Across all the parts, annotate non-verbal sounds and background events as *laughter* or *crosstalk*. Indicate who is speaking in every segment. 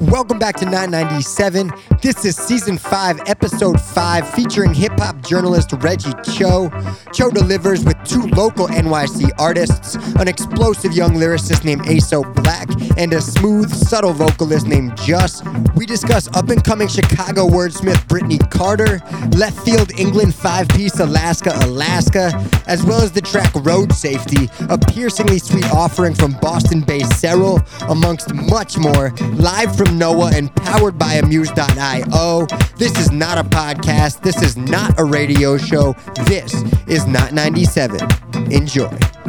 Speaker 1: Welcome back to Not 97. This is season 5, episode 5, featuring hip hop journalist Reggie Cho. Cho delivers with two local NYC artists, an explosive young lyricist named Asoh Black, and a smooth, subtle vocalist named Jus. We discuss up and coming Chicago wordsmith Brittney Carter, left field England five piece Alaska, Alaska, as well as the track Road Safety, a piercingly sweet offering from Boston based Cehryl, amongst much more, live from Noah and powered by Amuse.io. This is not a podcast. This is not a radio show. This is not 97. Enjoy.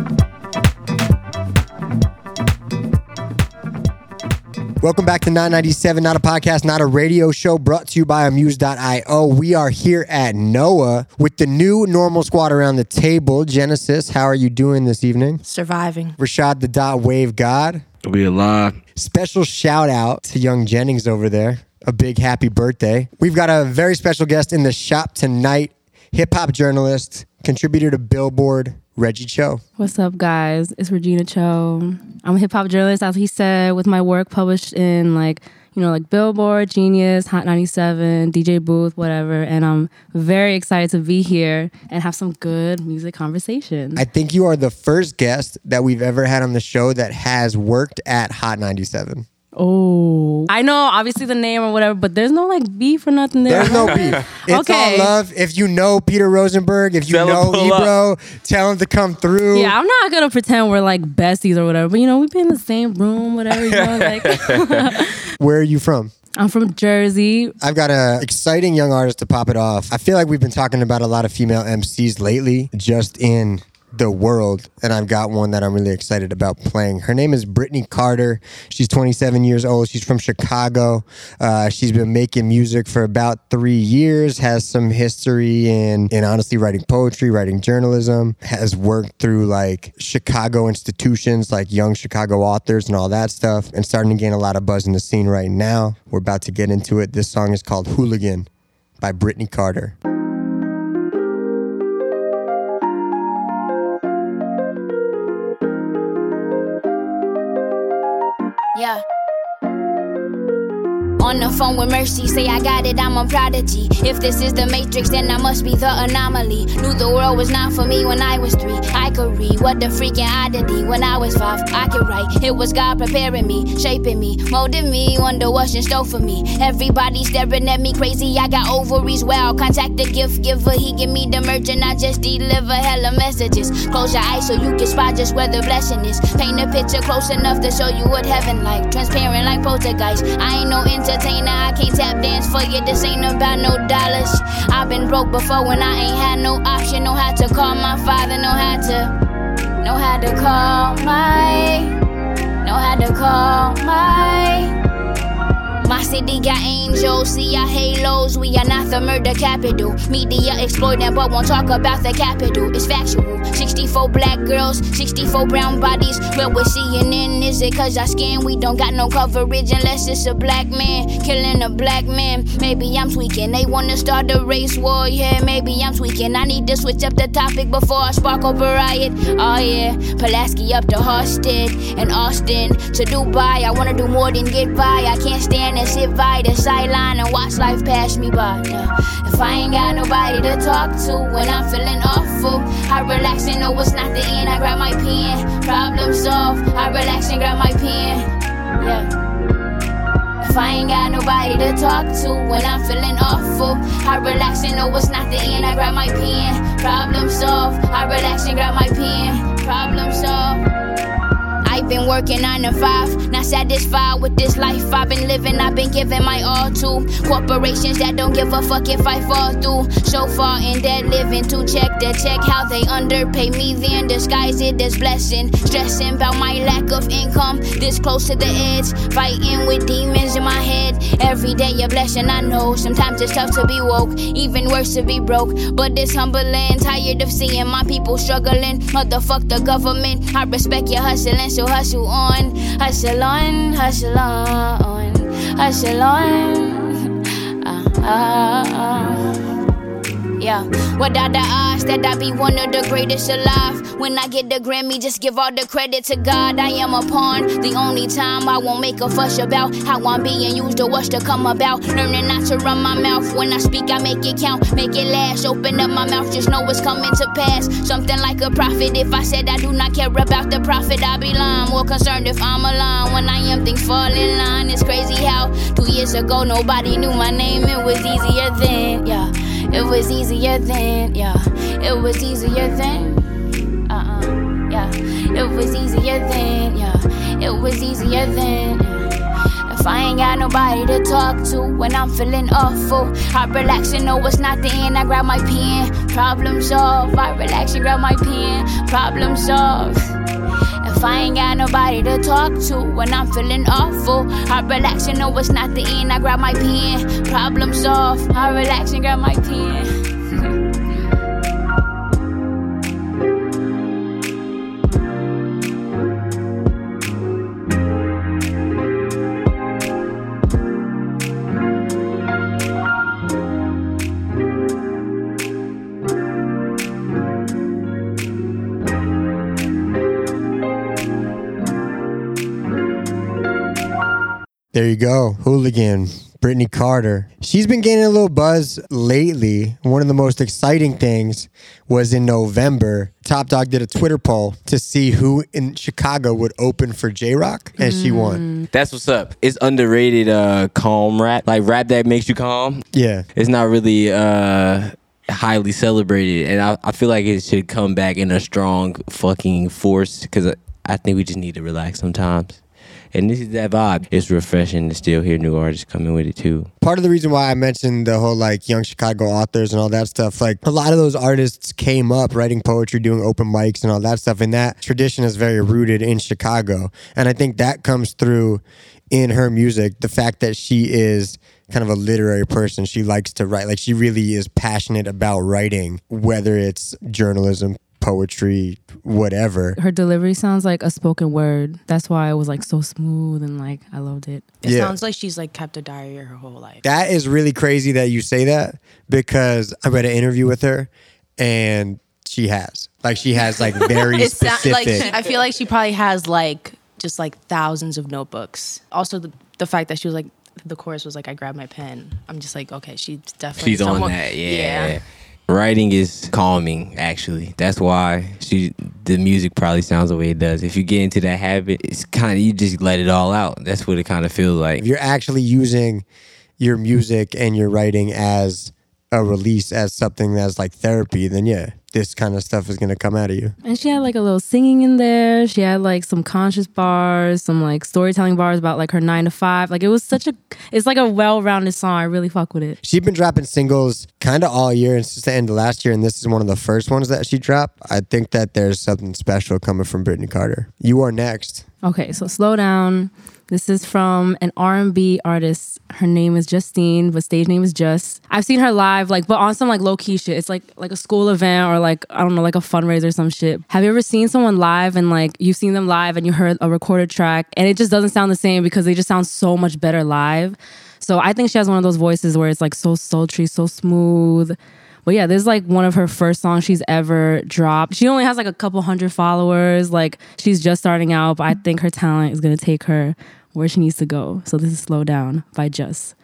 Speaker 1: Welcome back to Not 97, not a podcast, not a radio show, brought to you by Amuse.io. We are here at Noah with the new normal squad around the table. Genesis, how are you doing this evening?
Speaker 2: Surviving.
Speaker 1: Rashad the Dot Wave God.
Speaker 3: We alive.
Speaker 1: Special shout out to young Jennings over there. A big happy birthday. We've got a very special guest in the shop tonight hip hop journalist, contributor to Billboard, Reggie Cho.
Speaker 4: What's up, guys? It's Regina Cho. I'm a hip hop journalist, as he said, with my work published in like, you know, like Billboard, Genius, Hot 97, DJ Booth, whatever. And I'm very excited to be here and have some good music conversations.
Speaker 1: I think you are the first guest that we've ever had on the show that has worked at Hot 97.
Speaker 4: Oh, I know, obviously the name or whatever, but there's no like beef or nothing there.
Speaker 1: There's no beef. *laughs* It's
Speaker 4: Okay.
Speaker 1: all love. If you know Peter Rosenberg, if you
Speaker 3: Tell
Speaker 1: know
Speaker 3: pull up.
Speaker 1: Ebro, tell him to come through.
Speaker 4: Yeah, I'm not gonna pretend we're like besties or whatever, but you know, we've been in the same room, whatever. You know, like *laughs* *laughs*
Speaker 1: Where are you from?
Speaker 4: I'm from Jersey.
Speaker 1: I've got a exciting young artist to pop it off. I feel like we've been talking about a lot of female MCs lately, just in the world, and I've got one that I'm really excited about playing. Her name is Brittney Carter. She's 27 years old. She's from Chicago. Uh, she's been making music for about three years. Has some history in in honestly writing poetry, writing journalism. Has worked through like Chicago institutions, like Young Chicago Authors, and all that stuff. And starting to gain a lot of buzz in the scene right now. We're about to get into it. This song is called Hooligan by Brittney Carter.
Speaker 5: On the phone with Mercy, say I got it, I'm a prodigy. If this is the Matrix, then I must be the anomaly. Knew the world was not for me when I was three. I could read what the freaking oddity. When I was five, I could write. It was God preparing me, shaping me, molding me, wonder what's in store for me. Everybody staring at me crazy, I got ovaries. Well, contact the gift giver, he give me the merch and I just deliver hella messages. Close your eyes so you can spot just where the blessing is. Paint a picture close enough to show you what heaven like. Transparent like poltergeist. I ain't no entertainer, I can't tap dance for you. This ain't about no dollars. I've been broke before when I ain't had no option. Know how to call my father, know how to, know how to call my, city got angels, see our halos. We are not the murder capital. Media exploiting, but won't talk about the capital. It's factual. 64 black girls, 64 brown bodies. Where we're in, is it cause our skin? We don't got no coverage unless it's a black man killing a black man. Maybe I'm tweaking. They wanna start a race war, yeah. Maybe I'm tweaking. I need to switch up the topic before I spark up a riot. Oh yeah, Pulaski up to Hosted and Austin to Dubai. I wanna do more than get by. I can't stand and sit the sideline and watch life pass me by. If I ain't got nobody to talk to when I'm feeling awful, I relax and know it's not the end. I grab my pen, problem solved. I relax and grab my pen. Yeah. If I ain't got nobody to talk to when I'm feeling awful, I relax and know it's not the end. I grab my pen, problem solved. I relax and grab my pen, problem solved. Been working nine to five, not satisfied with this life I've been living. I've been giving my all to corporations that don't give a fuck if I fall through. So far in dead living to check the check how they underpay me, then disguise it as blessing. Stressing about my lack of income, this close to the edge, fighting with demons in my head. Every day a blessing, I know. Sometimes it's tough to be woke, even worse to be broke. But it's humbling, tired of seeing my people struggling. Motherfuck the government. I respect your hustling, so hustle on, hustle on, hustle on, hustle on. Ah, ah, ah. Yeah, what are the odds that I be one of the greatest alive? When I get the Grammy, just give all the credit to God. I am a pawn. The only time I won't make a fuss about how I'm being used or what's to come about. Learning not to run my mouth. When I speak, I make it count, make it last. Open up my mouth, just know it's coming to pass. Something like a prophet. If I said I do not care about the profit, I'd be lying. More concerned if I'm alone. When I am, things fall in line. It's crazy how two years ago nobody knew my name. It was easier then, yeah. It was easier then, yeah. It was easier then. Uh uh, yeah. It was easier then, yeah. It was easier then. If I ain't got nobody to talk to when I'm feeling awful, I relax and know it's not the end. I grab my pen, problem solved. I relax and grab my pen, problem solved. If I ain't got nobody to talk to when I'm feeling awful, I relax and know it's not the end. I grab my pen, problem solved. I relax and grab my pen.
Speaker 1: There you go. Hooligan. Brittney Carter. She's been gaining a little buzz lately. One of the most exciting things was in November. Top Dawg did a Twitter poll to see who in Chicago would open for Jay Rock, and she won.
Speaker 2: That's what's up. It's underrated uh calm rap. Like rap that makes you calm.
Speaker 1: Yeah.
Speaker 2: It's not really uh highly celebrated and I, I feel like it should come back in a strong fucking force because I, I think we just need to relax sometimes. And this is that vibe. It's refreshing to still hear new artists coming with it too.
Speaker 1: Part of the reason why I mentioned the whole like young Chicago authors and all that stuff, like a lot of those artists came up writing poetry, doing open mics and all that stuff. And that tradition is very rooted in Chicago. And I think that comes through in her music. The fact that she is kind of a literary person. She likes to write. Like she really is passionate about writing, whether it's journalism, poetry, whatever.
Speaker 4: Her delivery sounds like a spoken word. That's why it was like so smooth and like I loved it.
Speaker 3: It
Speaker 1: Yeah.
Speaker 3: sounds like she's like kept a diary her whole life.
Speaker 1: That is really crazy that you say that because I read an interview with her and she has. Like she has like *laughs* very
Speaker 3: It's not,
Speaker 1: specific.
Speaker 3: like she, I feel like she probably has like just like thousands of notebooks. Also, the, the fact that she was like the chorus was like I grabbed my pen. I'm just like okay, she's definitely
Speaker 2: She's
Speaker 3: someone-
Speaker 2: on that, yeah. Writing is calming, actually. That's why she the music probably sounds the way it does. If you get into that habit, it's kind of you just let it all out. That's what it kind of feels like.
Speaker 1: if you're actually using your music and your writing as a release as something that's like therapy, then yeah, this kind of stuff is gonna come out of you.
Speaker 4: And she had like a little singing in there. She had like some conscious bars, some like storytelling bars about like her nine to five. Like it was such a, it's like a well-rounded song. I really fuck with it.
Speaker 1: She's been dropping singles kind of all year and since the end of last year, and this is one of the first ones that she dropped. I think that there's something special coming from Brittney Carter. You are next.
Speaker 4: Okay, so slow down. This is from an R&B artist. Her name is Justine, but stage name is Jus. I've seen her live, like, but on some like low key shit. It's like like a school event or like I don't know, like a fundraiser or some shit. Have you ever seen someone live and like you've seen them live and you heard a recorded track and it just doesn't sound the same because they just sound so much better live. So I think she has one of those voices where it's like so sultry, so smooth. But yeah, this is like one of her first songs she's ever dropped. She only has like a couple hundred followers. Like she's just starting out, but I think her talent is gonna take her where she needs to go. So this is Slow Down by
Speaker 6: Jus.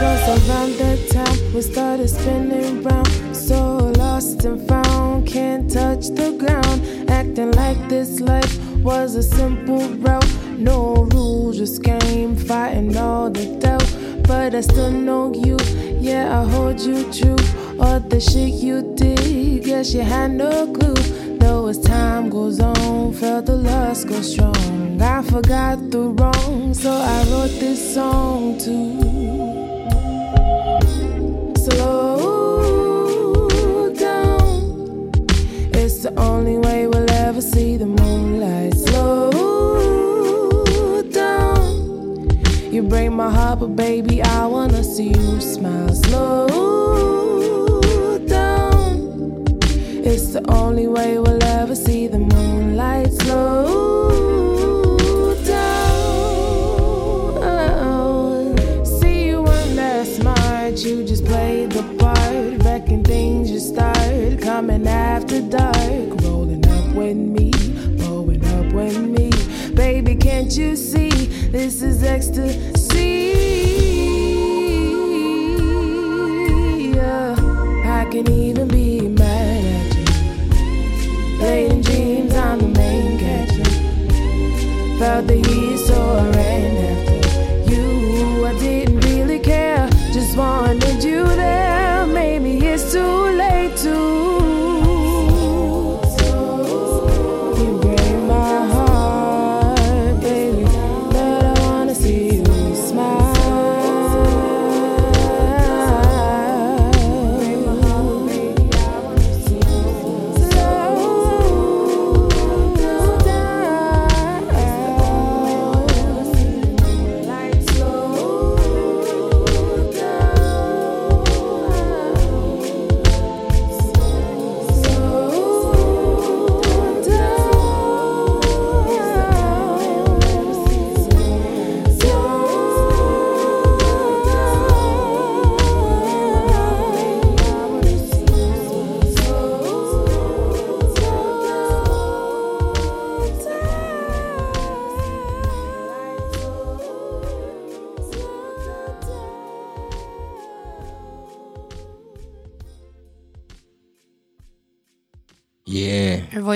Speaker 6: Was around that time we started spinning round. So lost and found, can't touch the ground. Acting like this life was a simple route. No rules, just game, fighting all the doubt. But I still know you, yeah, I hold you true. All the shit you did, guess you had no clue. Though as time goes on, felt the lust go strong. I forgot the wrong, so I wrote this song too. Slow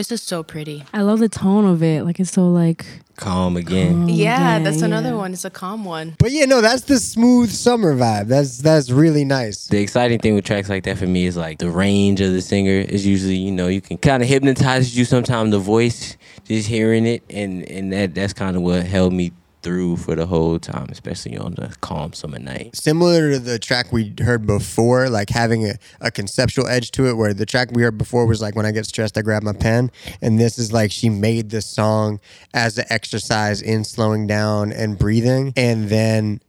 Speaker 3: voice is so pretty.
Speaker 4: I love the tone of it. Like it's so like
Speaker 2: calm again.
Speaker 3: yeah,
Speaker 4: yeah,
Speaker 3: that's another
Speaker 4: yeah.
Speaker 3: one. It's a calm one.
Speaker 1: But yeah, no, that's the smooth summer vibe. That's that's really nice.
Speaker 2: The exciting thing with tracks like that for me is like the range of the singer is usually, you know, you can kind of hypnotize you sometimes the voice, just hearing it, and and that that's kind of what held me through for the whole time, especially on the calm summer night.
Speaker 1: Similar to the track we heard before, like having a, a conceptual edge to it, where the track we heard before was like when I get stressed, I grab my pen. And this is like she made this song as an exercise in slowing down and breathing. And then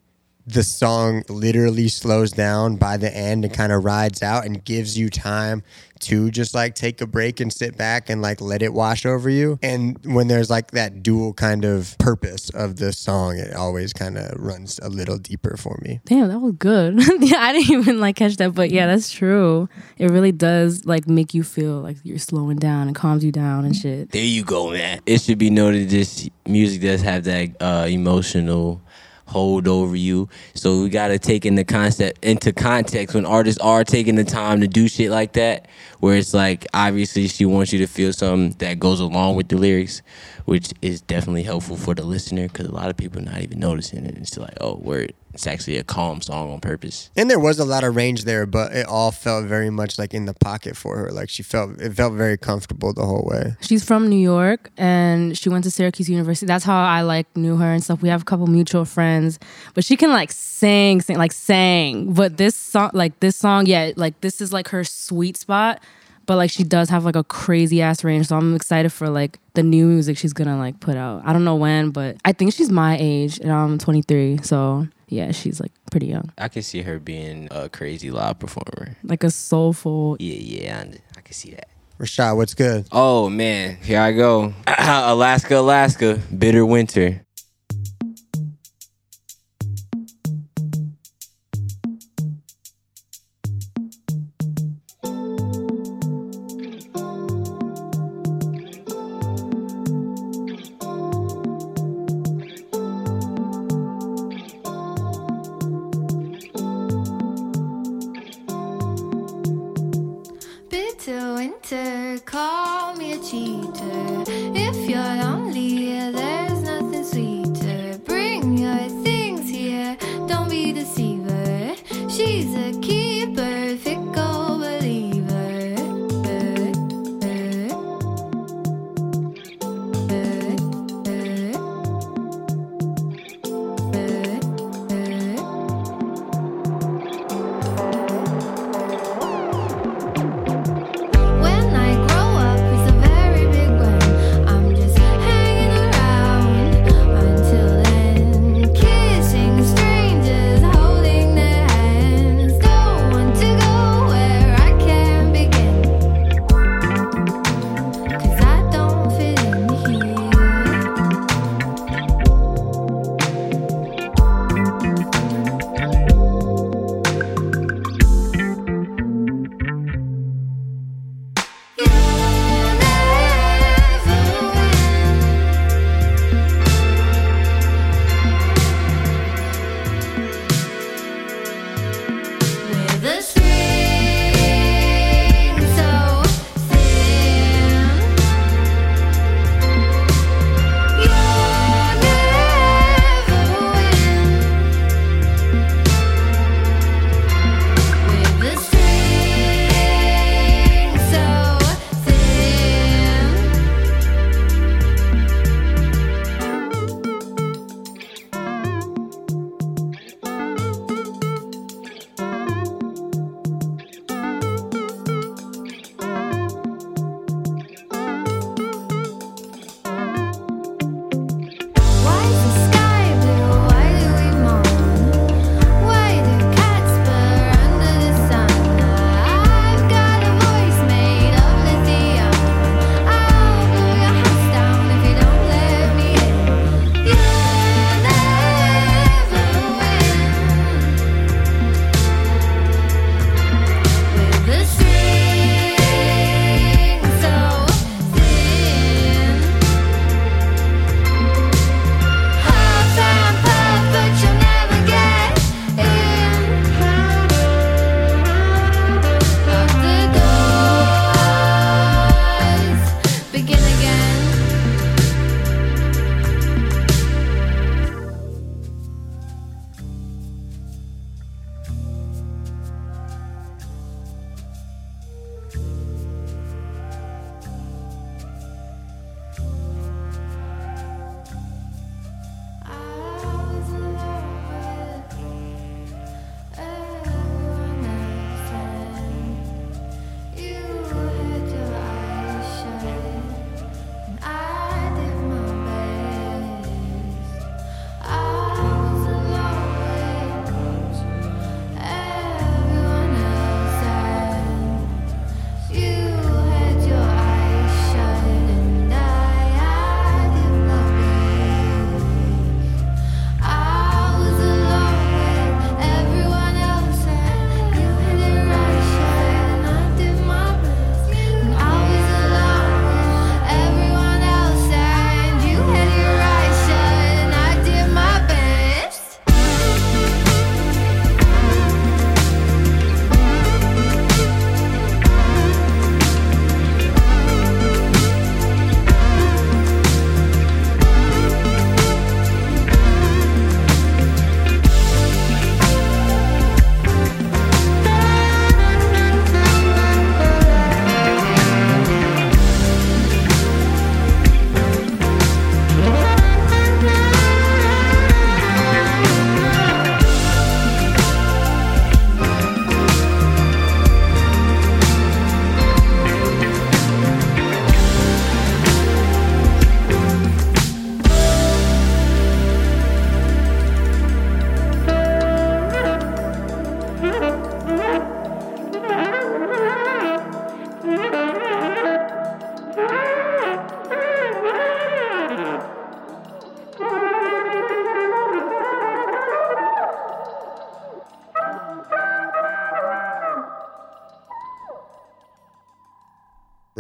Speaker 1: the song literally slows down by the end and kind of rides out and gives you time to just like take a break and sit back and like let it wash over you. And when there's like that dual kind of purpose of the song, it always kind of runs a little deeper for me.
Speaker 4: damn, that was good. *laughs* yeah, I didn't even like catch that, but yeah, that's true. It really does like make you feel like you're slowing down and calms you down and shit.
Speaker 2: There you go, man. It should be noted this music does have that uh, emotional hold over you. So we gotta take in the concept into context when artists are taking the time to do shit like that, where it's like obviously she wants you to feel something that goes along with the lyrics, which is definitely helpful for the listener because a lot of people not even noticing it. It's like, oh, word. It's actually a calm song on purpose.
Speaker 1: And there was a lot of range there, but it all felt very much like in the pocket for her. Like she felt it felt very comfortable the whole way.
Speaker 4: She's from New York and she went to Syracuse University. That's how I like knew her and stuff. We have a couple mutual friends, but she can like sing, sing like sang. But this song, like this song, yeah, like this is like her sweet spot. But like she does have like a crazy ass range, so I'm excited for like the new music she's gonna like put out. I don't know when, but I think she's my age and I'm 23, so yeah, she's like pretty young,
Speaker 2: I can see her being a crazy live performer.
Speaker 4: like a soulful.
Speaker 2: Yeah, yeah, I, I can see that.
Speaker 1: Rashad, what's good?
Speaker 2: Oh man, here I go. *clears throat* Alaska, Alaska, bitter winter.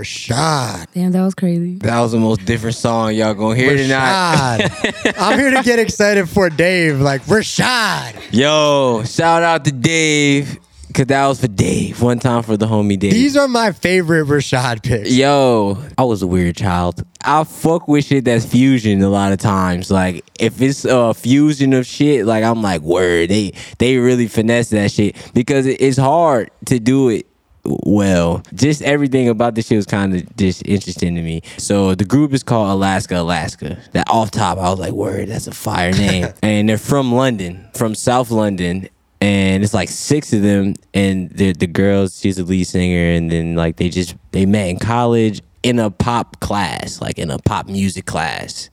Speaker 1: Rashad.
Speaker 4: Damn, that was crazy.
Speaker 2: That was the most different song y'all gonna hear tonight. *laughs*
Speaker 1: I'm here to get excited for Dave. Like Rashad.
Speaker 2: Yo, shout out to Dave. Cause that was for Dave. One time for the homie Dave.
Speaker 1: These are my favorite Rashad picks.
Speaker 2: Yo, I was a weird child. I fuck with shit that's fusion a lot of times. Like if it's a fusion of shit, like I'm like, word, they they really finesse that shit because it's hard to do it well. Just everything about this shit was kind of just interesting to me. So the group is called Alaska, Alaska. That off top, I was like, word, that's a fire name. *laughs* and they're from London, from South London. And it's like six of them, and the the girls, she's the lead singer, and then like they just they met in college in a pop class, like in a pop music class,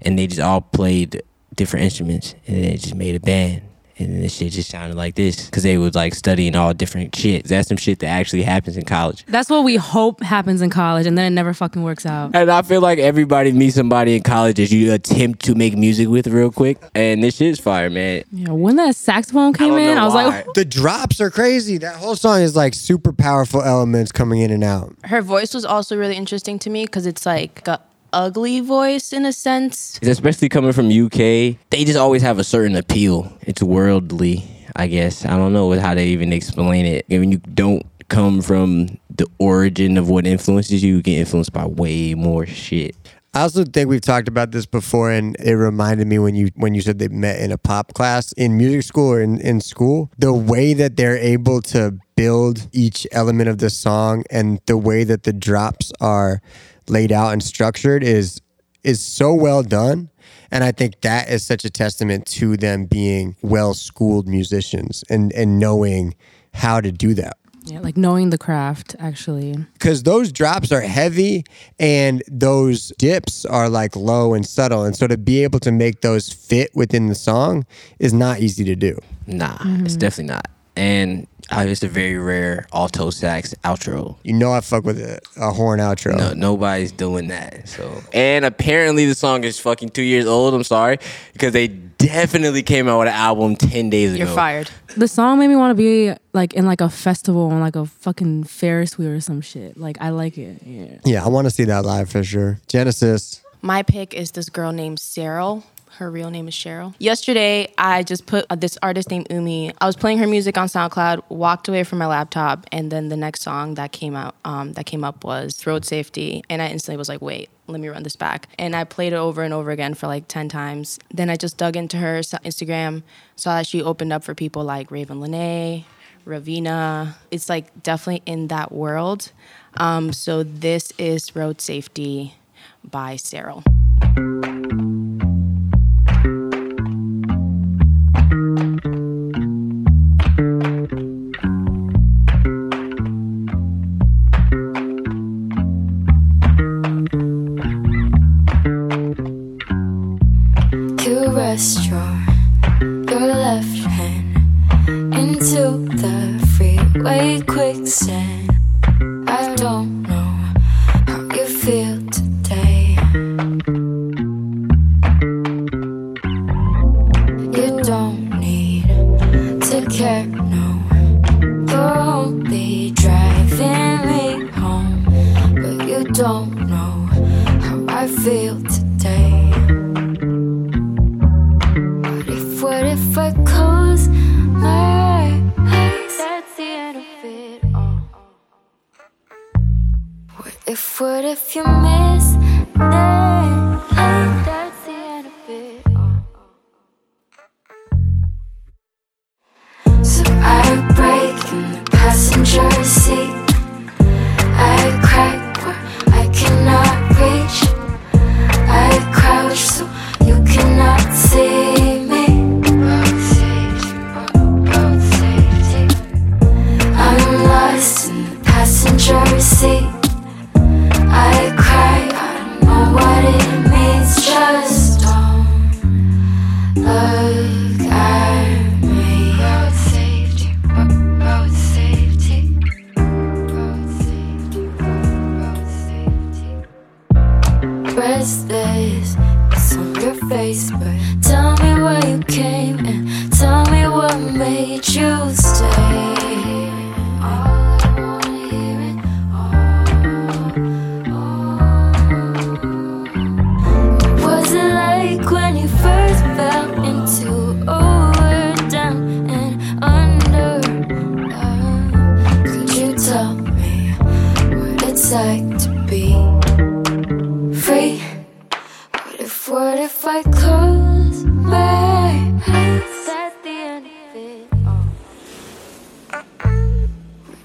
Speaker 2: and they just all played different instruments, and they just made a band. And then this shit just sounded like this because they was like studying all different shit. That's some shit that actually happens in college.
Speaker 4: That's what we hope happens in college, and then it never fucking works out.
Speaker 2: And I feel like everybody meets somebody in college that you attempt to make music with real quick. And this shit's fire, man.
Speaker 4: Yeah, when that saxophone came
Speaker 2: don't
Speaker 4: in, I was
Speaker 2: why.
Speaker 4: like, *laughs*
Speaker 1: The drops are crazy. That whole song is like super powerful elements coming in and out.
Speaker 3: Her voice was also really interesting to me because it's like a ugly voice in a sense.
Speaker 2: Especially coming from UK, they just always have a certain appeal. It's worldly, I guess. I don't know how to even explain it. I mean, you don't come from the origin of what influences you, you get influenced by way more shit.
Speaker 1: I also think we've talked about this before, and it reminded me when you when you said they met in a pop class in music school or in, in school. The way that they're able to build each element of the song and the way that the drops are laid out and structured is is so well done. And I think that is such a testament to them being well schooled musicians and and knowing how to do that.
Speaker 4: yeah, like knowing the craft actually.
Speaker 1: because those drops are heavy and those dips are like low and subtle and so to be able to make those fit within the song is not easy to do
Speaker 2: Nah, it's mm-hmm. definitely not. And uh, it's a very rare alto sax outro.
Speaker 1: you know i fuck with a, a horn outro
Speaker 2: No, nobody's doing that. So, and apparently the song is fucking two years old. I'm sorry because they definitely came out with an album ten days ago.
Speaker 3: You're fired.
Speaker 4: The song made me want to be like in like a festival on like a fucking Ferris wheel or some shit. Like I like it. Yeah.
Speaker 1: yeah i want to see that live for sure genesis
Speaker 3: My pick is this girl named Cehryl. Her real name is Cheryl. Yesterday, I just put uh, this artist named Umi. I was playing her music on SoundCloud, walked away from my laptop, and then the next song that came out, um, that came up was Road Safety, and I instantly was like, wait, let me run this back. And I played it over and over again for like ten times. Then I just dug into her Instagram, saw that she opened up for people like Ravyn Lenae, Raveena. It's like definitely in that world. Um, so this is Road Safety by Cehryl.
Speaker 7: You to care, no. don't be driving me home, but you don't know how I feel today. What if, what if I close my eyes? That's the end of it all. What if, what if you miss If I close my eyes, that's the end of it. Oh.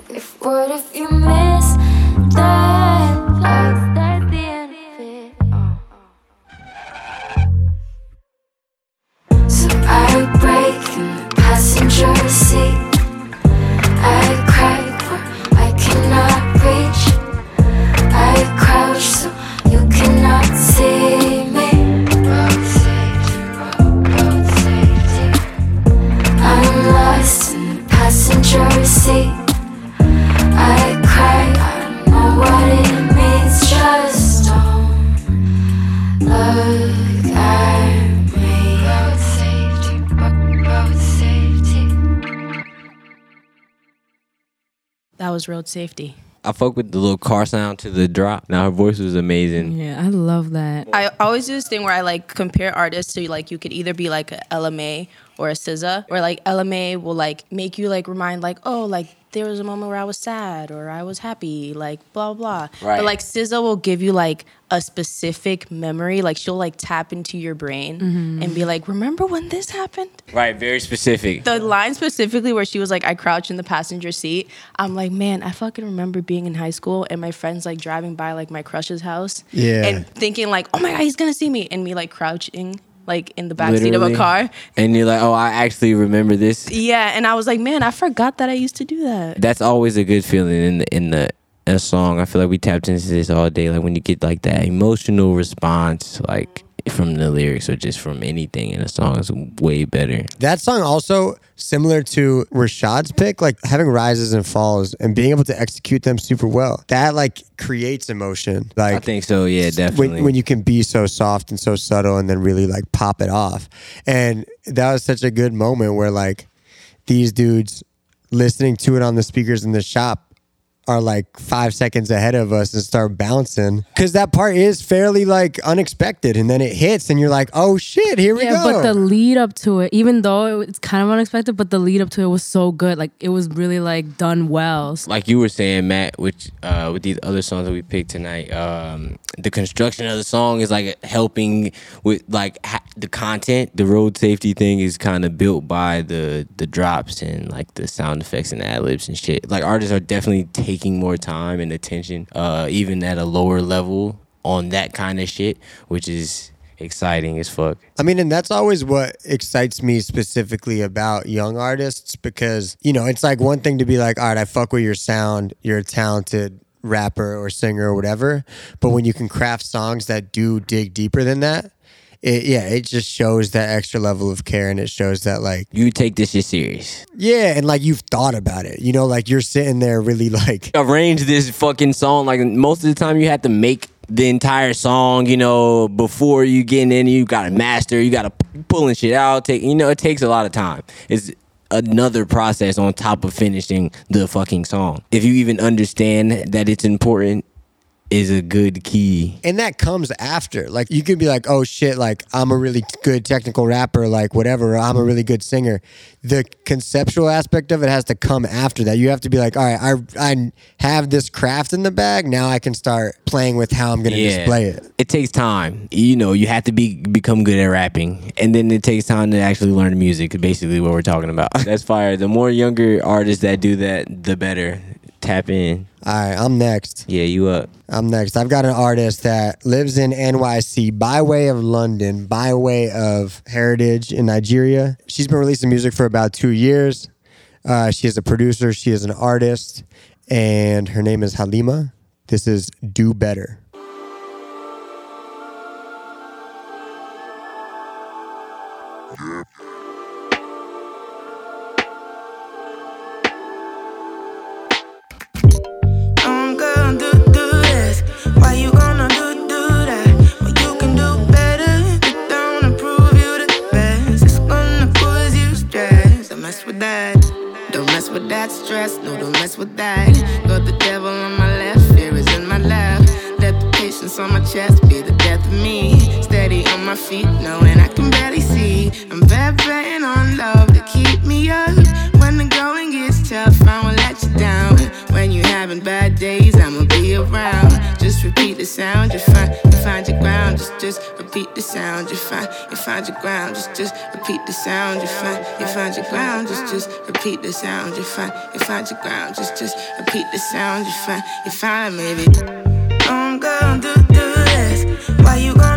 Speaker 7: If what if you?
Speaker 3: That was road safety.
Speaker 2: I fuck with the little car sound to the drop. Now her voice was amazing.
Speaker 4: Yeah, I love that.
Speaker 3: I always do this thing where I like compare artists to like you could either be like a Ella Mai or a SZA, or like Ella Mai will like make you like remind like oh like there was a moment where I was sad or I was happy like blah blah.
Speaker 2: Right.
Speaker 3: But like SZA will give you like a specific memory, like she'll like tap into your brain mm-hmm. and be like, remember when this happened?
Speaker 2: Right, very specific.
Speaker 3: the line specifically where she was like, I crouch in the passenger seat. I'm like, man, I fucking remember being in high school and my friends like driving by like my crush's house.
Speaker 1: Yeah.
Speaker 3: And thinking like, oh my God, he's gonna see me. And me like crouching like in the backseat of a car.
Speaker 2: And you're like, oh, I actually remember this.
Speaker 3: Yeah. And I was like, man, I forgot that I used to do that.
Speaker 2: That's always a good feeling in the in the in a song. I feel like we tapped into this all day. Like when you get like that emotional response, like from the lyrics or just from anything in a song is way better.
Speaker 1: That song also similar to Rashad's pick, like having rises and falls and being able to execute them super well. That like creates emotion. Like
Speaker 2: I think so, yeah, definitely.
Speaker 1: when, when you can be so soft and so subtle and then really like pop it off. And that was such a good moment where like these dudes listening to it on the speakers in the shop are like five seconds ahead of us and start bouncing because that part is fairly like unexpected and then it hits and you're like oh shit here we
Speaker 4: yeah,
Speaker 1: go
Speaker 4: but the lead up to it, even though it's kind of unexpected, but the lead up to it was so good. Like it was really like done well.
Speaker 2: like you were saying, Matt, which uh, with these other songs that we picked tonight, um, the construction of the song is like helping with like ha- the content. The road safety thing is kind of built by the the drops and like the sound effects and ad libs and shit. Like artists are definitely taking more time and attention, uh, even at a lower level on that kind of shit, which is exciting as fuck.
Speaker 1: I mean, and that's always what excites me specifically about young artists because, you know, it's like one thing to be like, all right, I fuck with your sound, you're a talented rapper or singer or whatever. But when you can craft songs that do dig deeper than that, it, yeah, it just shows that extra level of care and it shows that, like,
Speaker 2: You take this shit serious.
Speaker 1: yeah, and like you've thought about it, you know, like you're sitting there really like, *laughs*
Speaker 2: arrange this fucking song. Like most of the time, you have to make the entire song. You know, before you get in, you gotta master. You gotta pulling shit out. Take you know, it takes a lot of time. It's another process on top of finishing the fucking song. If you even understand that it's important, is a good key.
Speaker 1: and that comes after. Like you could be like, "Oh shit, like I'm a really good technical rapper, like whatever, or I'm a really good singer." The conceptual aspect of it has to come after that. You have to be like, "All right, I I have this craft in the bag. Now I can start playing with how I'm going to display it."
Speaker 2: It takes time. You know, you have to be become good at rapping, and then it takes time to actually learn the music. Basically, what we're talking about. That's fire. The more younger artists that do that, the better. Tap in.
Speaker 1: All right, I'm next.
Speaker 2: Yeah, you up.
Speaker 1: I'm next. I've got an artist that lives in NYC by way of London, by way of heritage in Nigeria. She's been releasing music for about two years. Uh, she is a producer, she is an artist, and her name is Halima. This is Do Better.
Speaker 8: That. No, don't mess with that. Got the devil on my left, fear is in my left. Let the patience on my chest be the death of me. Steady on my feet, knowing I can barely see. I'm bad betting on Just just repeat the sound, you find you find your ground. Just just repeat the sound, you find you find your ground. Just just repeat the sound, you find you find your ground. Just just repeat the sound, you find you find maybe. I'm gonna do do this. Why you gonna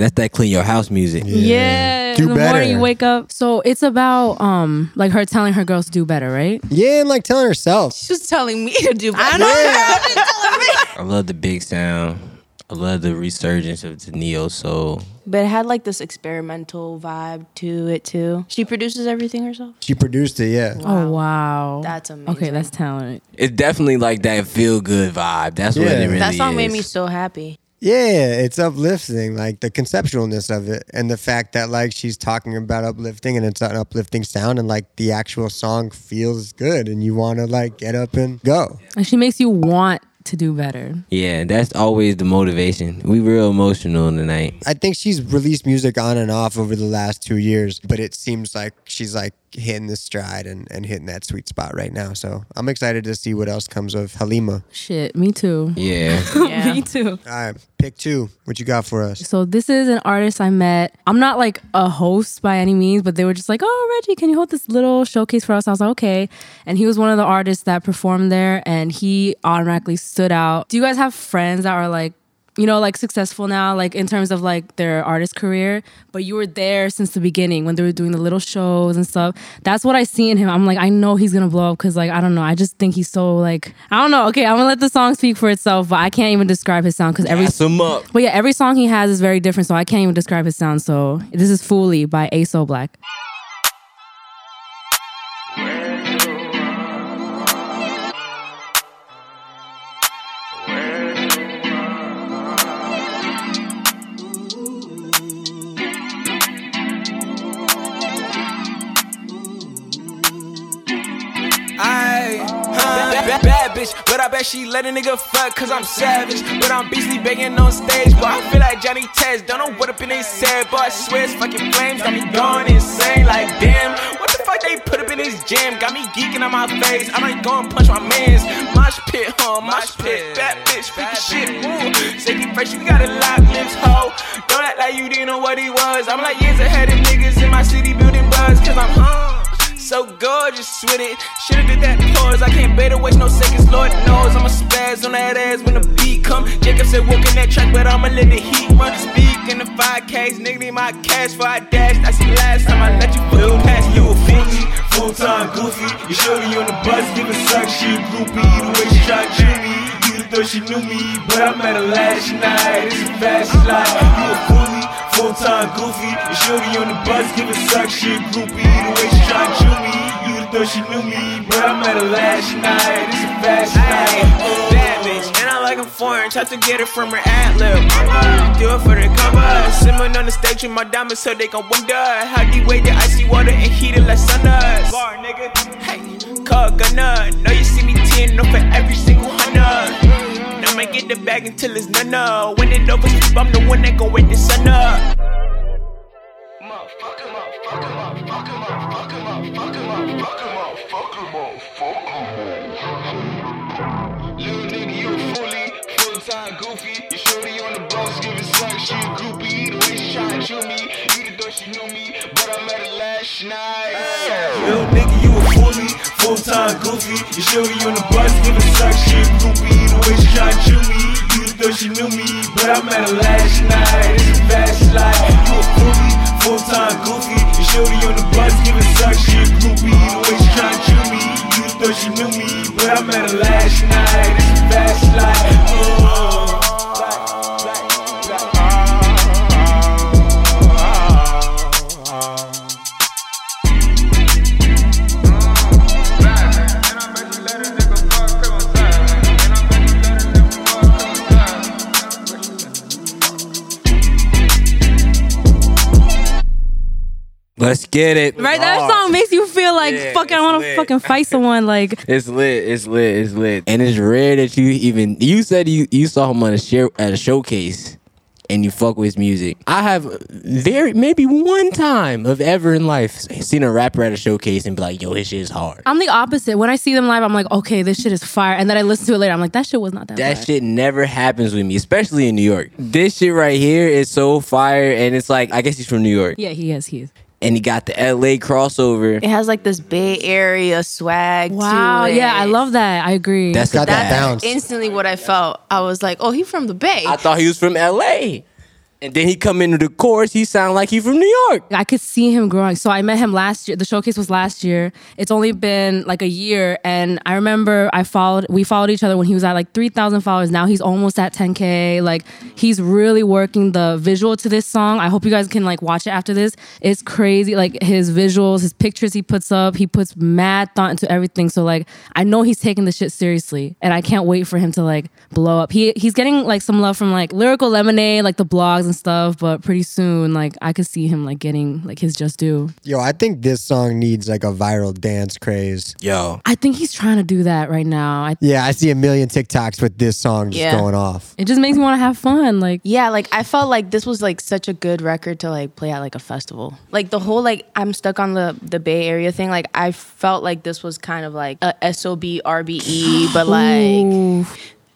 Speaker 2: that's that clean your house music.
Speaker 4: Yeah,
Speaker 1: Do
Speaker 4: the
Speaker 1: better.
Speaker 4: morning you wake up. So it's about um like her telling her girls to do better, right?
Speaker 1: Yeah, and like telling herself.
Speaker 3: She's telling me to do better. *laughs*
Speaker 2: I love the big sound. I love the resurgence of the neo soul.
Speaker 3: But it had like this experimental vibe to it too. She produces everything herself.
Speaker 1: She produced it, yeah.
Speaker 4: Oh wow.
Speaker 3: That's amazing.
Speaker 4: Okay, that's talent.
Speaker 2: It's definitely like that feel good vibe. That's what
Speaker 1: Yeah.
Speaker 2: it really
Speaker 3: that song made me so happy.
Speaker 1: Yeah, it's uplifting, like the conceptualness of it, and the fact that like she's talking about uplifting, and it's an uplifting sound, and like the actual song feels good, and you want to like get up and go.
Speaker 4: And she makes you want to do better.
Speaker 2: Yeah, that's always the motivation. We real emotional tonight.
Speaker 1: I think she's released music on and off over the last two years, but it seems like she's like hitting the stride and, and hitting that sweet spot right now. So I'm excited to see what else comes of Halima.
Speaker 4: Shit, me too.
Speaker 2: Yeah. *laughs*
Speaker 3: Yeah.
Speaker 4: me too.
Speaker 1: All right, pick two. What you got for us?
Speaker 4: So this is an artist I met. I'm not like a host by any means, but they were just like, "Oh, Reggie, can you hold this little showcase for us?" I was like, "Okay." And he was one of the artists that performed there, and he automatically stood out. Do you guys have friends that are like, you know, like successful now, like in terms of like their artist career, but you were there since the beginning when they were doing the little shows and stuff? That's what I see in him. I'm like, I know he's gonna blow up because like I don't know. I just think he's so like I don't know. Okay, I'm gonna let the song speak for itself, but I can't even describe his sound because every
Speaker 2: Gas 'em up.
Speaker 4: but yeah, every song he has is very different, so I can't even describe his sound. So this is Foolie by Asoh Black.
Speaker 9: Bad, bad bitch, but I bet she let a nigga fuck cause I'm savage. But I'm beastly begging on stage, but I feel like Johnny Test. Don't know what up in his head, but I swear it's fucking flames got me going insane. Like, damn, what the fuck they put up in this jam? Got me geeking on my face. I might go and punch my mans. Mosh pit, huh? Mosh pit, bad bitch, freaky shit. Safety first, you gotta lock lips, ho. Don't act like you didn't know what he was. I'm like years ahead of niggas in my city building buzz, cause I'm home. So gorgeous with it. Shoulda did that pause. I can't bear to waste no seconds. Lord knows I'ma spaz on that ass when the beat come. Jacob said walk in that track, but I'ma let the heat run. Speak in the 5Ks, nigga need my cash for I dash. That's the last time I let you feel past. You a freaky, full time goofy. You shorty on the bus, giving suck, she a groupie. The way she try to me, you thought she knew me, but I met her last night. It's a fast life. You a fully, full time goofy. You shorty on the bus, giving suck, she a groupie. The way she try to chew me, you thought she knew me, but I met her last night. It's a fast night. Bad bitch, and I like 'em foreign. Tried to get it from her ad lib. Do it for the cover. Simmering on the stage with my diamonds so they gon' wonder how do you wait the icy water and heat it like sunners. Bar nigga, hey, call gunner. Know you see me teeing up for every single hundred. I'ma get the bag until it's none up. When it over, I'm the one that gon' wake the sun up.
Speaker 10: Little nigga, you fully full-time goofy. Your shorty on the giving sex, she a. The way she tryna chew me, you thought she knew me, but I met her last night.
Speaker 9: Little nigga, fully full-time goofy. You show shorty on the bus, giving she a groupie. The way she tryna chew me, you thought she knew me, but I met her last night. It's a fast life. You a fully full-time goofy. You show shorty on the bus, giving she a groupie. The way she tryna chew me, you thought she knew me, but I met her last night. It's a fast life. Oh.
Speaker 2: Let's get it.
Speaker 4: Right, that song makes you feel like
Speaker 2: Yeah,
Speaker 4: fucking. I want to fucking fight *laughs* someone. Like
Speaker 2: It's lit. It's lit. It's lit. And it's rare that you even you said you you saw him on a share at a showcase and you fuck with his music. I have very maybe one time of ever in life seen a rapper at a showcase and be like, yo, his shit is hard.
Speaker 4: I'm the opposite. When I see them live, I'm like, okay, this shit is fire. And then I listen to it later. I'm like, that shit was not that.
Speaker 2: That
Speaker 4: fire.
Speaker 2: shit never happens with me, especially in New York. This shit right here is so fire, and it's like I guess he's from New York,
Speaker 4: Yeah, he is. He is.
Speaker 2: And he got the LA crossover.
Speaker 3: It has like this Bay Area swag.
Speaker 4: Wow.
Speaker 3: To it.
Speaker 4: Yeah, I love that. I agree.
Speaker 2: That's
Speaker 1: Got that
Speaker 3: That's
Speaker 1: bounce.
Speaker 3: instantly what I felt. I was like, oh, he from the Bay.
Speaker 2: I thought he was from LA, and then he come into the chorus, he sound like he from New York.
Speaker 4: I could see him growing. So I met him last year. The showcase was last year. It's only been like a year, and I remember I followed. We followed each other when he was at like three thousand followers. Now he's almost at ten k. Like he's really working the visual to this song. I hope you guys can like watch it after this. It's crazy. Like his visuals, his pictures he puts up. He puts mad thought into everything. So like I know he's taking the shit seriously, and I can't wait for him to like blow up. He he's getting like some love from like lyrical lemonade, like the blogs and stuff. But pretty soon, like I could see him like getting like his just due.
Speaker 1: Yo, I think this song needs like a viral dance craze.
Speaker 2: Yo,
Speaker 4: I think he's trying to do that right now. I,
Speaker 1: Yeah, I see a million TikToks with this song just
Speaker 3: Yeah.
Speaker 1: going off.
Speaker 4: it just makes me want to have fun. Like
Speaker 3: yeah, like I felt like this was like such a good record to like play at like a festival. Like the whole like I'm stuck on the the Bay Area thing. Like I felt like this was kind of like a SOB RBE, but like
Speaker 4: Ooh.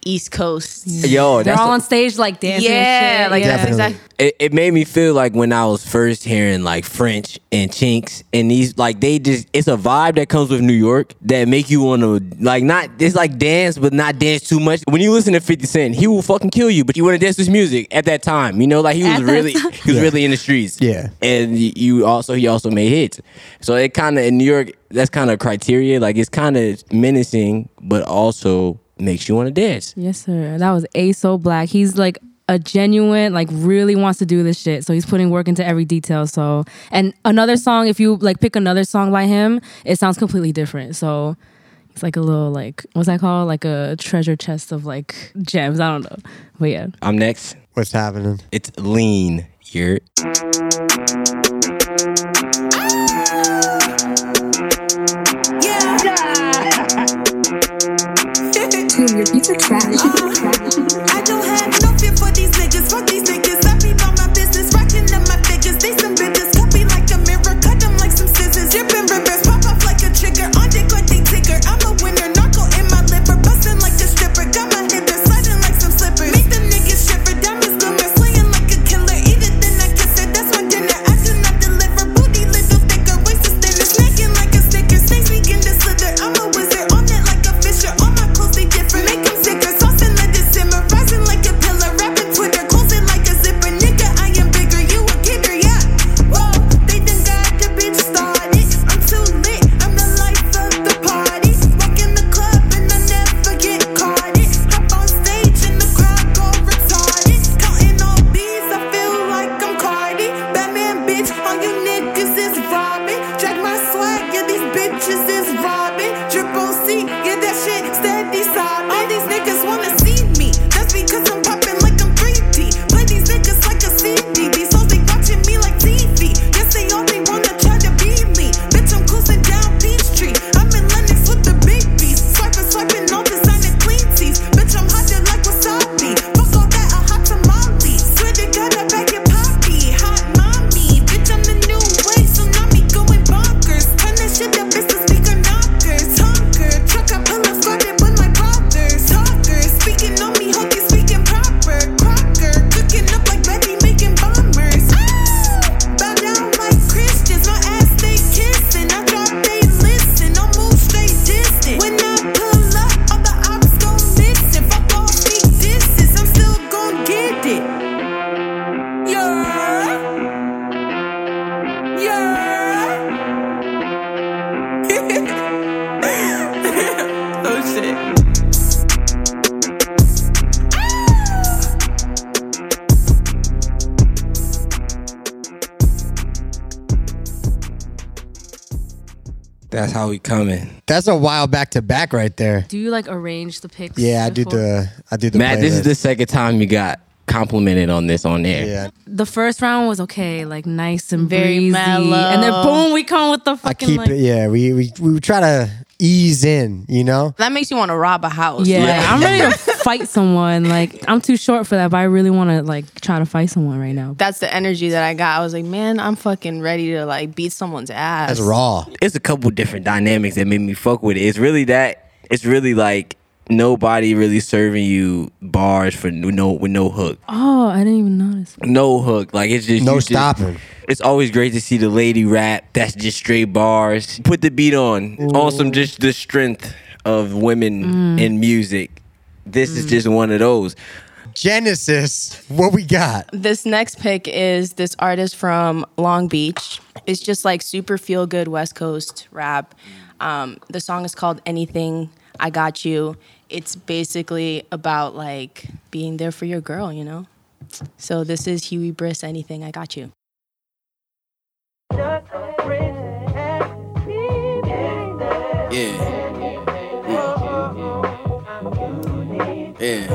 Speaker 3: East Coast.
Speaker 2: yo,
Speaker 4: they're
Speaker 2: that's
Speaker 4: all on stage like dancing.
Speaker 3: Yeah,
Speaker 4: and shit.
Speaker 3: like
Speaker 4: yeah.
Speaker 3: that's
Speaker 1: Definitely.
Speaker 3: exactly.
Speaker 2: it, it made me feel like when I was first hearing like French and Chinx and these like they just it's a vibe that comes with New York that make you want to like not it's like dance but not dance too much. When you listen to 50 Cent, he will fucking kill you, but you want to dance to his music at that time. You know, like he was really he was
Speaker 1: Yeah.
Speaker 2: really in the streets.
Speaker 1: Yeah.
Speaker 2: and you also he also made hits. So it kind of in New York that's kind of criteria. Like it's kind of menacing, but also makes you want to dance.
Speaker 4: Yes, sir. That was Asoh Black. He's like a genuine, like really wants to do this shit. So he's putting work into every detail. So and another song, if you like pick another song by him, it sounds completely different. So it's like a little like what's that called? Like a treasure chest of like gems. I don't know. But yeah.
Speaker 2: I'm next.
Speaker 1: What's happening?
Speaker 2: It's lean. You're how we coming.
Speaker 1: That's a while back to back right there.
Speaker 4: Do you like arrange the picks?
Speaker 1: Yeah, I do
Speaker 4: before?
Speaker 1: the I do the
Speaker 2: Matt, this is the second time you got complimented on this on air.
Speaker 1: yeah.
Speaker 4: The first round was okay, like nice and
Speaker 3: Very
Speaker 4: breezy,
Speaker 3: mellow.
Speaker 4: and then boom, we come with the fucking.
Speaker 1: I keep
Speaker 4: like.
Speaker 1: it. Yeah, we we we try to ease in. You know.
Speaker 3: That makes you want to rob a house.
Speaker 4: Yeah,
Speaker 3: Like,
Speaker 4: I'm ready to *laughs* fight someone. Like I'm too short for that, but I really want to like try to fight someone right now.
Speaker 3: that's the energy that I got. I was like, man, I'm fucking ready to like beat someone's ass.
Speaker 1: That's raw.
Speaker 2: It's a couple different dynamics that made me fuck with it. It's really that. It's really like nobody really serving you bars for no with no hook.
Speaker 4: Oh, I didn't even notice.
Speaker 2: No hook. Like it's just
Speaker 1: No
Speaker 2: you just-
Speaker 1: stopping.
Speaker 2: It's always great to see the lady rap. That's just straight bars. Put the beat on. On some just the strength of women mm. in music. This is mm. just one of those.
Speaker 1: Genesis. What we got?
Speaker 3: This next pick is this artist from Long Beach. It's just like super feel good West Coast rap. Um, the song is called Anything I Got You. It's basically about like being there for your girl, you know? So this is Huey Briss, Anything I Got You.
Speaker 11: Yeah. Yeah.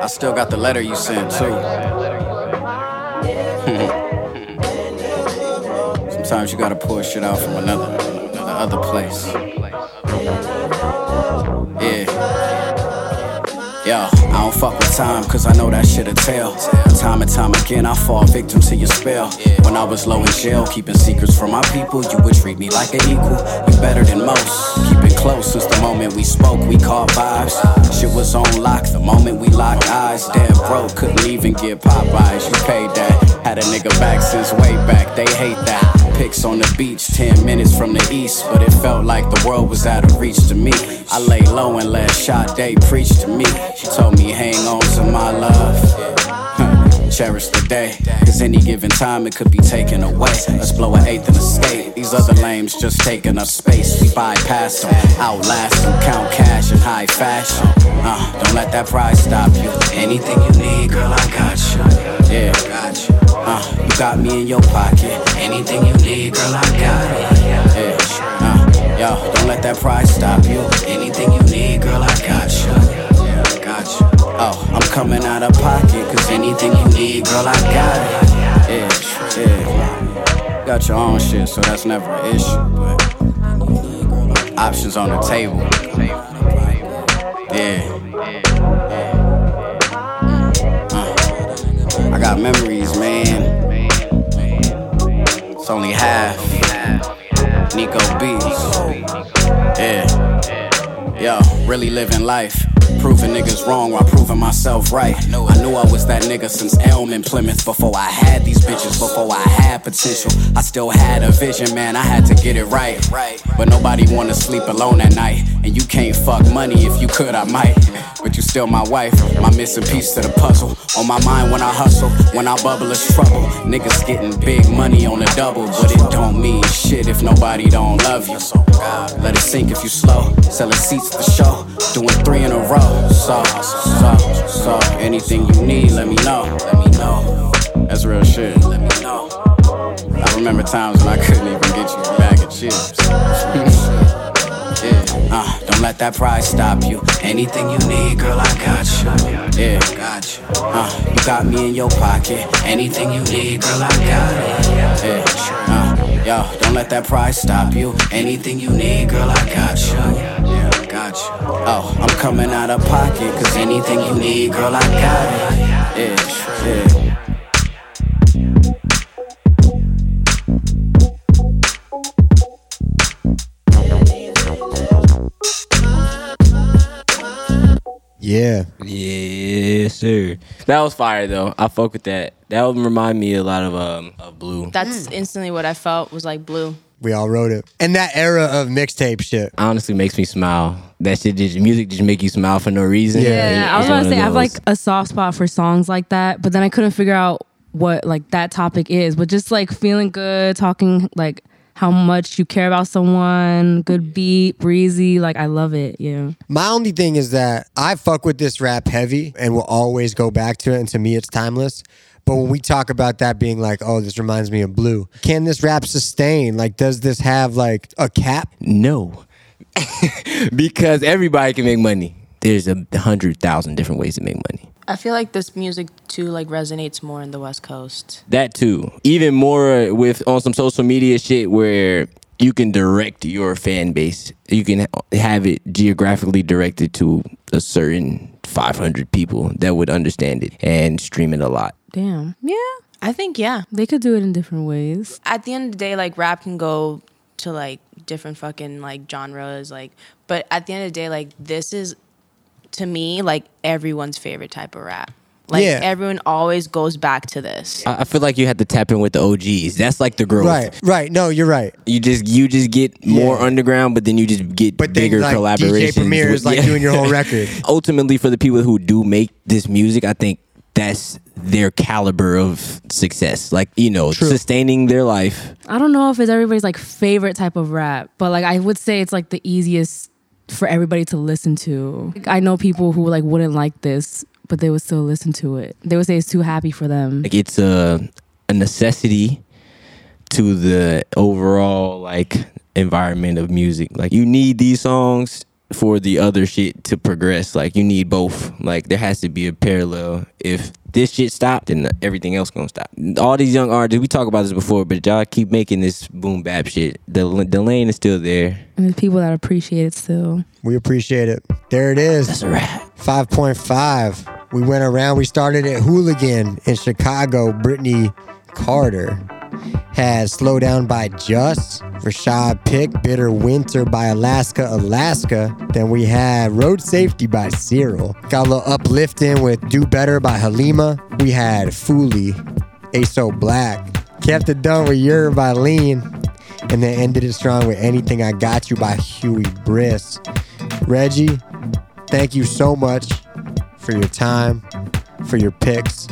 Speaker 11: I still got the letter you sent too. *laughs* Sometimes you gotta pull shit out from another, another other place. Yeah. Yo, I don't fuck with time, cause I know that shit'll tell. Time and time again, I fall victim to your spell. When I was low in jail, keeping secrets from my people, you would treat me like an equal. You better than most. Keep it close since the moment we spoke, we caught vibes. Shit was on lock the moment we locked eyes. Dead broke, couldn't even get Popeyes. You paid that. Had a nigga back since way back, they hate that. Pics on the beach, 10 minutes from the east, but it felt like the world was out of reach to me. I lay low and let Sade preach to me. She told me, hang on to my love. *laughs* Cherish the day, cause any given time it could be taken away. Let's blow an eighth and escape. These other lames just taking up space. We bypass them, outlast them, count cash in high fashion. Uh, don't let that pride stop you. Anything you need, girl, I got you. Yeah, I got you. Uh, you got me in your pocket. Anything you need, girl, I got it. Yeah, uh, yo, don't let that pride stop you. Anything you need, girl, I got you. Yeah, I got you. Oh, I'm coming out of pocket, need, girl, I got it. Yeah, yeah. Got your own shit, so that's never an issue, but options on the table. Yeah. Uh, I got memories, man. It's only half. Nico Beats. Yeah. Yo, really living life. Proving niggas wrong while proving myself right. I knew I was that nigga since Elm in Plymouth. Before I had these bitches, before I had potential. I still had a vision, man. I had to get it right. But nobody wanna sleep alone at night. And you can't fuck money. If you could, I might. Still my wife, my missing piece to the puzzle. On my mind when I hustle, when I bubble, it's trouble. Niggas getting big money on the double, but it don't mean shit if nobody don't love you. Let it sink if you slow. Selling seats at the show, doing three in a row. So, so, so, anything you need, let me know. Let me know. That's real shit. Let me know. I remember times when I couldn't even get you bag of chips. Yeah, uh, don't let that pride stop you. Anything you need, girl, I got you. Yeah, got you. Uh, you got me in your pocket. Anything you need, girl, I got it. Yeah, uh, yo, don't let that pride stop you. Anything you need, girl, I got you. Yeah, got you. Oh, I'm coming out of pocket, cause anything you need, girl, I got it. Yeah, yeah.
Speaker 1: Yeah.
Speaker 2: Yes, sir. That was fire though. I fuck with that. That would remind me a lot of um of Blu.
Speaker 3: That's instantly what I felt was like blue.
Speaker 1: We all wrote it. And that era of mixtape shit.
Speaker 2: Honestly, makes me smile. That shit just music just make you smile for no reason.
Speaker 4: Yeah, I was
Speaker 2: It's
Speaker 4: gonna
Speaker 2: of
Speaker 4: say I have
Speaker 2: those.
Speaker 4: like a soft spot for songs like that, but then I couldn't figure out what like that topic is. But just like feeling good, talking like how much you care about someone. Good beat, breezy. Like I love it. Yeah.
Speaker 1: My only thing is that I fuck with this rap heavy and will always go back to it. And to me, it's timeless. But when we talk about that being like, oh, this reminds me of Blu, can this rap sustain? Like, does this have like a cap?
Speaker 2: No, *laughs* because everybody can make money. There's a hundred thousand different ways to make money.
Speaker 3: I feel like this music too like resonates more in the West Coast.
Speaker 2: That too. Even more with on some social media shit where you can direct your fan base. You can have it geographically directed to a certain 500 people that would understand it and stream it a lot.
Speaker 4: Damn. Yeah.
Speaker 3: I think yeah.
Speaker 4: They could do it in different ways.
Speaker 3: At the end of the day, like rap can go to like different fucking like genres, like but at the end of the day, like this is to me like everyone's favorite type of rap. Like
Speaker 1: Yeah.
Speaker 3: everyone always goes back to this.
Speaker 2: I I feel like you had to tap in with the OGs. That's like the growth.
Speaker 1: Right, right. No, you're right.
Speaker 2: You just you just get more
Speaker 1: Yeah.
Speaker 2: underground, but then you just get
Speaker 1: But then,
Speaker 2: bigger
Speaker 1: like,
Speaker 2: collaborations.
Speaker 1: DJ Premier
Speaker 2: with-
Speaker 1: is like
Speaker 2: yeah.
Speaker 1: doing your whole *laughs* record.
Speaker 2: Ultimately, for the people who do make this music, I think that's their caliber of success. Like you know,
Speaker 1: True.
Speaker 2: sustaining their life.
Speaker 4: I don't know if it's everybody's like favorite type of rap, but like I would say it's like the easiest for everybody to listen to. I know people who like wouldn't like this, but they would still listen to it. They would say it's too happy for them.
Speaker 2: Like it's a a necessity to the overall like environment of music. Like you need these songs for the other shit to progress. Like you need both. Like there has to be a parallel. If this shit stopped, then everything else gonna stop. All these young artists, we talked about this before, but y'all keep making this boom bap shit. The the lane is still there.
Speaker 4: And there's people that appreciate it still.
Speaker 1: We appreciate it. There it is.
Speaker 2: That's a wrap.
Speaker 1: 5.5. We went around. We started at Hooligan in Chicago. Brittney Carter had Slow Down by Jus. Rashad Pick, Bitter Winter by Alaska, Alaska. Then we had Road Safety by Cehryl. Got a little uplifting with Do Better by Halima. We had Foolie, Asoh Black. Kept it done with Yer by Lean. And then ended it strong with Anything I Got You by Huey Briss. Reggie, thank you so much for your time, for your picks.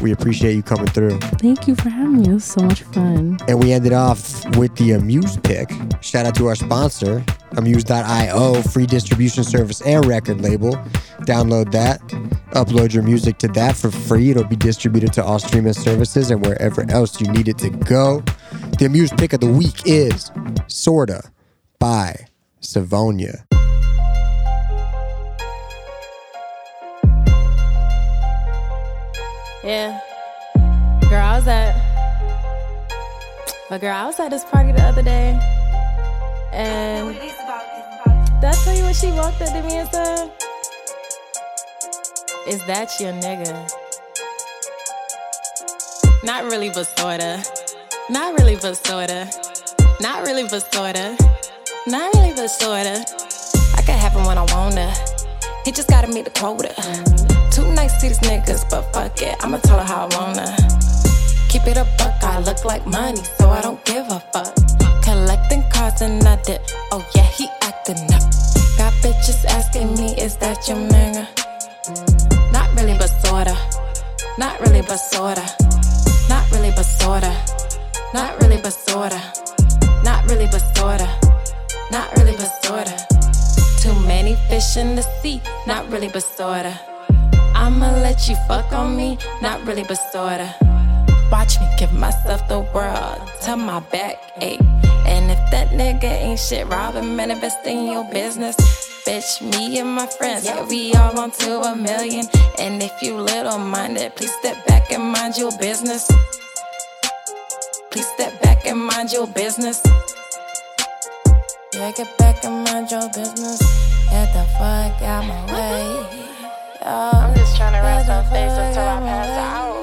Speaker 1: We appreciate you coming through.
Speaker 4: Thank you for having me. It was so much fun.
Speaker 1: And we ended off with the Amuse pick. Shout out to our sponsor, Amuse.io, free distribution service and record label. Download that, upload your music to that for free. It'll be distributed to all streaming services and wherever else you need it to go. The Amuse pick of the week is Sorta by Sivonyia.
Speaker 12: Yeah. Girl, I was at. But girl, I was at this party the other day. And. Did I tell you what she walked up to me and said? Is that your nigga? Not really, but sorta. Not really, but sorta. Not really, but sorta. Not really, but sorta. I can have when I wanna. He just gotta meet the quota. Too nice to these niggas, but fuck it. I'ma tell her how I wanna. Keep it a buck, I look like money, so I don't give a fuck. Collecting cards and I dip. Oh yeah, he acting up. Got bitches asking me, is that your nigga? Not really, but sorta. Not really, but sorta. Not really, but sorta. Not really, but sorta. Not really, but sorta. Not really, but sorta. Too many fish in the sea. Not really, but sorta. I'ma let you fuck on me. Not really, but sorta. Watch me give myself the world till my back ache. And if that nigga ain't shit, rob him in your business. Bitch, me and my friends, yeah, we all on to a million. And if you little minded, please step back and mind your business. Please step back and mind your business. Yeah, it back and mind your business. Get the fuck out my way. I'm just trying to rest my face until I pass out.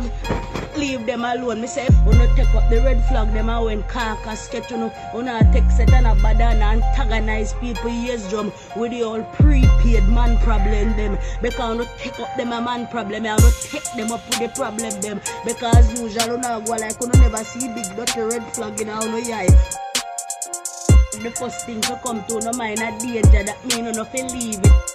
Speaker 13: Flag, leave them alone. Me say, you no take up the red flag, them a when sketch, you know, oh, you know, take set and a badana antagonize people, yes, drum, with the old prepaid man problem, them. Because you no take up them a man problem, you no take them up with the problem, them. Because usually, you know, go like, you no never see big dirty red flag in our no eye. The first thing to come to no mind a danger, that mean you no feel leave it.